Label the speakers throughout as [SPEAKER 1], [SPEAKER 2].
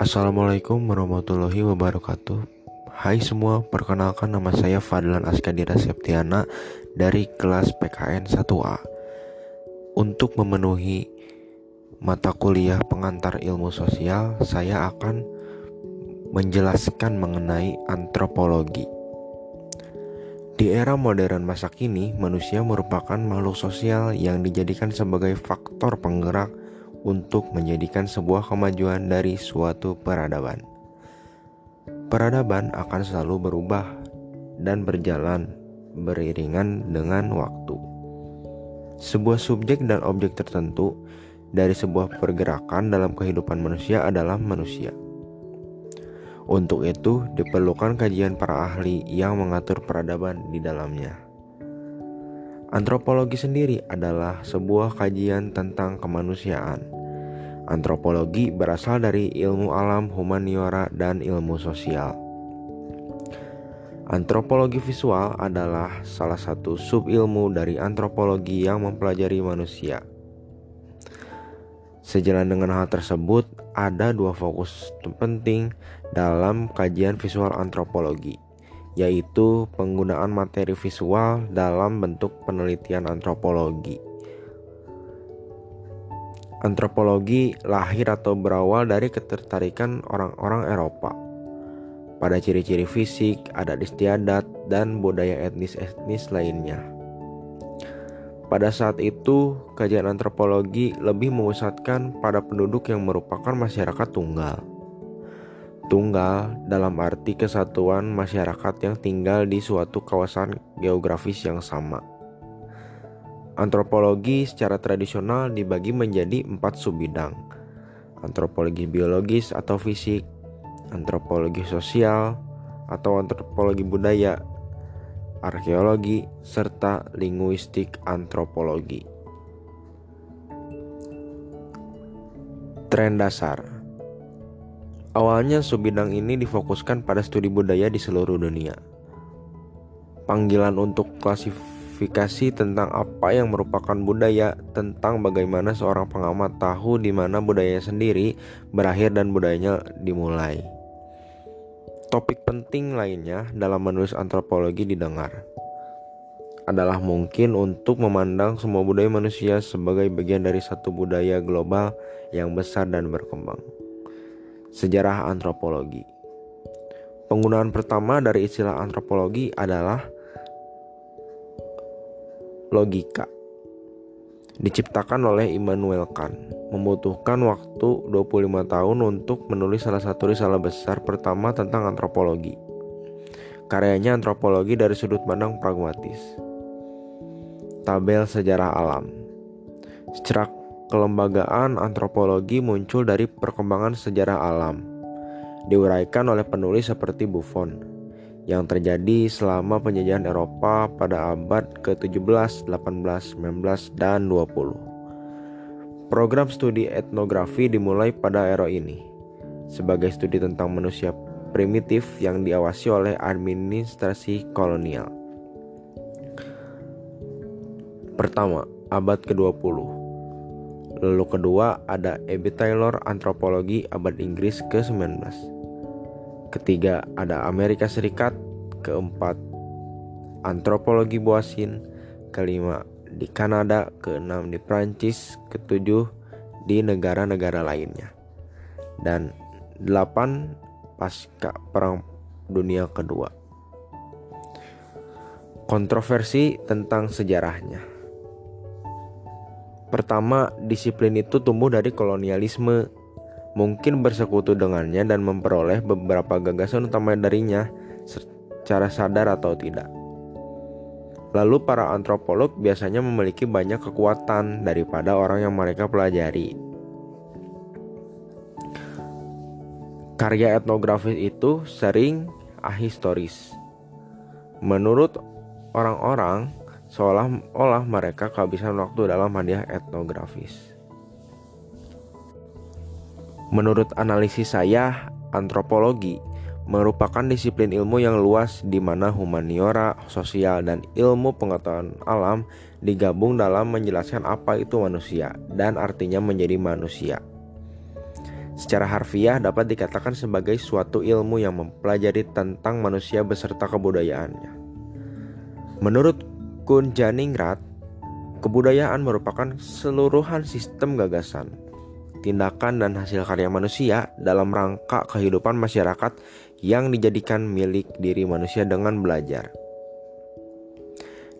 [SPEAKER 1] Assalamualaikum warahmatullahi wabarakatuh. Hai semua, perkenalkan nama saya Fadlan Askadira Septiana dari kelas PKN 1A Untuk memenuhi mata kuliah pengantar ilmu sosial Saya akan menjelaskan mengenai antropologi. Di era modern masa kini, manusia merupakan makhluk sosial yang dijadikan sebagai faktor penggerak untuk menjadikan sebuah kemajuan dari suatu peradaban. Peradaban akan selalu berubah dan berjalan beriringan dengan waktu. Sebuah subjek dan objek tertentu dari sebuah pergerakan dalam kehidupan manusia adalah manusia. Untuk itu, diperlukan kajian para ahli yang mengatur peradaban di dalamnya. Antropologi sendiri adalah sebuah kajian tentang kemanusiaan. Antropologi berasal dari ilmu alam, humaniora, dan ilmu sosial. Antropologi visual adalah salah satu subilmu dari antropologi yang mempelajari manusia. Sejalan dengan hal tersebut, ada dua fokus penting dalam kajian visual antropologi yaitu penggunaan materi visual dalam bentuk penelitian antropologi. Antropologi lahir atau berawal dari ketertarikan orang-orang Eropa pada ciri-ciri fisik, adat istiadat, dan budaya etnis-etnis lainnya. Pada saat itu, kajian antropologi lebih memusatkan pada penduduk yang merupakan masyarakat tunggal tunggal dalam arti kesatuan masyarakat yang tinggal di suatu kawasan geografis yang sama. Antropologi secara tradisional dibagi menjadi empat subbidang. Antropologi biologis atau fisik, antropologi sosial atau antropologi budaya, arkeologi, serta linguistik antropologi. Tren dasar Awalnya subbidang ini difokuskan pada studi budaya di seluruh dunia. Panggilan untuk klasifikasi tentang apa yang merupakan budaya, tentang bagaimana seorang pengamat tahu di mana budaya sendiri berakhir dan budayanya dimulai. Topik penting lainnya dalam menulis antropologi didengar adalah mungkin untuk memandang semua budaya manusia sebagai bagian dari satu budaya global yang besar dan berkembang. Sejarah antropologi. Penggunaan pertama dari istilah antropologi adalah logika. Diciptakan oleh Immanuel Kant, membutuhkan waktu 25 tahun untuk menulis salah satu risalah besar pertama tentang antropologi. Karyanya antropologi dari sudut pandang pragmatis. Tabel sejarah alam. Secara kelembagaan antropologi muncul dari perkembangan sejarah alam, diuraikan oleh penulis seperti Buffon, yang terjadi selama penjajahan Eropa pada abad ke-17, 18, 19, dan 20. Program studi etnografi dimulai pada era ini, sebagai studi tentang manusia primitif yang diawasi oleh administrasi kolonial. Pertama, abad ke-20 Lalu kedua ada E.B. Taylor Antropologi Abad Inggris ke-19 Ketiga ada Amerika Serikat. Keempat Antropologi Boasin. Kelima di Kanada. Keenam di Prancis Ketujuh di negara-negara lainnya. Dan delapan pasca Perang Dunia Kedua. Kontroversi tentang sejarahnya. Pertama, disiplin itu tumbuh dari kolonialisme, mungkin bersekutu dengannya dan memperoleh beberapa gagasan utama darinya secara sadar atau tidak. Lalu para antropolog biasanya memiliki banyak kekuatan daripada orang yang mereka pelajari. Karya etnografis itu sering ahistoris. Menurut orang-orang, seolah-olah mereka kehabisan waktu dalam hadiah etnografis. Menurut analisis saya, antropologi merupakan disiplin ilmu yang luas di mana humaniora, sosial, dan ilmu pengetahuan alam digabung dalam menjelaskan apa itu manusia dan artinya menjadi manusia. Secara harfiah dapat dikatakan sebagai suatu ilmu yang mempelajari tentang manusia beserta kebudayaannya. Menurut Kun Janingrat, kebudayaan merupakan seluruhan sistem gagasan, tindakan dan hasil karya manusia dalam rangka kehidupan masyarakat yang dijadikan milik diri manusia dengan belajar.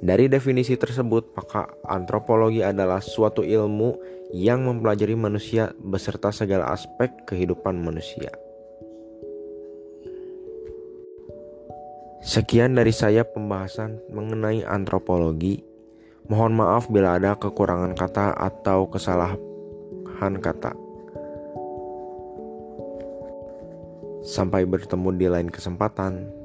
[SPEAKER 1] Dari definisi tersebut, maka antropologi adalah suatu ilmu yang mempelajari manusia beserta segala aspek kehidupan manusia. Sekian dari saya pembahasan mengenai antropologi. Mohon maaf bila ada kekurangan kata atau kesalahan kata. Sampai bertemu di lain kesempatan.